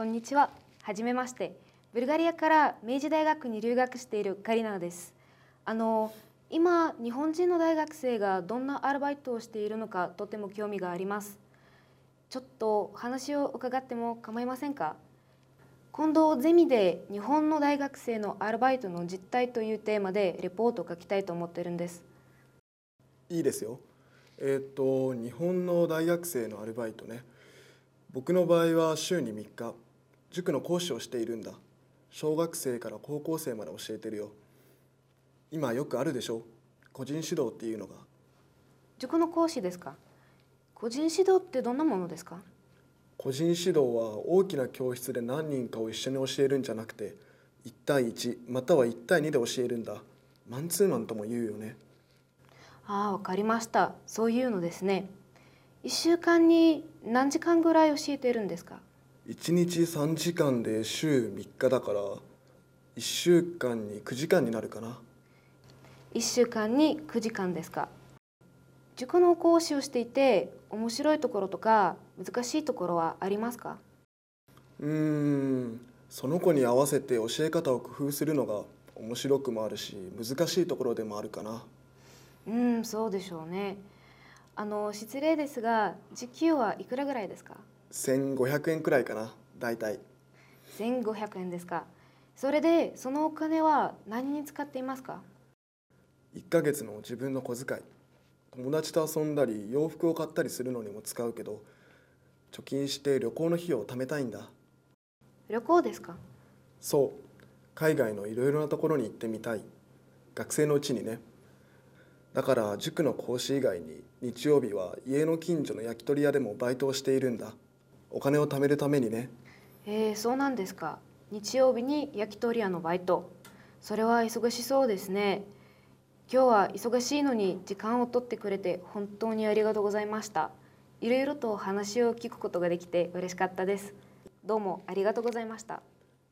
こんにちは。はじめまして。ブルガリアから明治大学に留学しているカリナです。あの今日本人の大学生がどんなアルバイトをしているのかとても興味があります。ちょっと話を伺っても構いませんか？今度ゼミで日本の大学生のアルバイトの実態というテーマでレポートを書きたいと思ってるんです。いいですよ。えーっと日本の大学生のアルバイトね。僕の場合は週に3日塾の講師をしているんだ。小学生から高校生まで教えてるよ。今よくあるでしょ？個人指導っていうのが。塾の講師ですか？個人指導ってどんなものですか？個人指導は大きな教室で何人かを一緒に教えるんじゃなくて1対1または1対2で教えるんだマンツーマンとも言うよねああ、わかりました。そういうのですね。一週間に何時間ぐらい教えているんですか？1日3時間で週3日だから1週間に9時間になるかな一週間に9時間ですか。塾の講師をしていて面白いところとか難しいところはありますか？うーんその子に合わせて教え方を工夫するのが面白くもあるし難しいところでもあるかなうん、そうでしょうね。あの失礼ですが時給はいくらぐらいですか？1500円くらいかな大体。1500円ですか。それでそのお金は何に使っていますか？1ヶ月の自分の小遣い。友達と遊んだり洋服を買ったりするのにも使うけど貯金して旅行の費用を貯めたいんだ。旅行ですか？そう。海外のいろいろなところに行ってみたい。学生のうちにね。だから塾の講師以外に日曜日は家の近所の焼き鳥屋でもバイトをしているんだお金を貯めるためにねえー、そうなんですか。日曜日に焼き鳥屋のバイト。それは忙しそうですね。今日は忙しいのに時間を取ってくれて本当にありがとうございました。いろいろと話を聞くことができて嬉しかったです。どうもありがとうございました。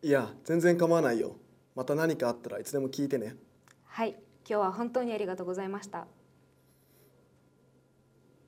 いや全然構わないよまた何かあったらいつでも聞いてねはい、今日は本当にありがとうございました。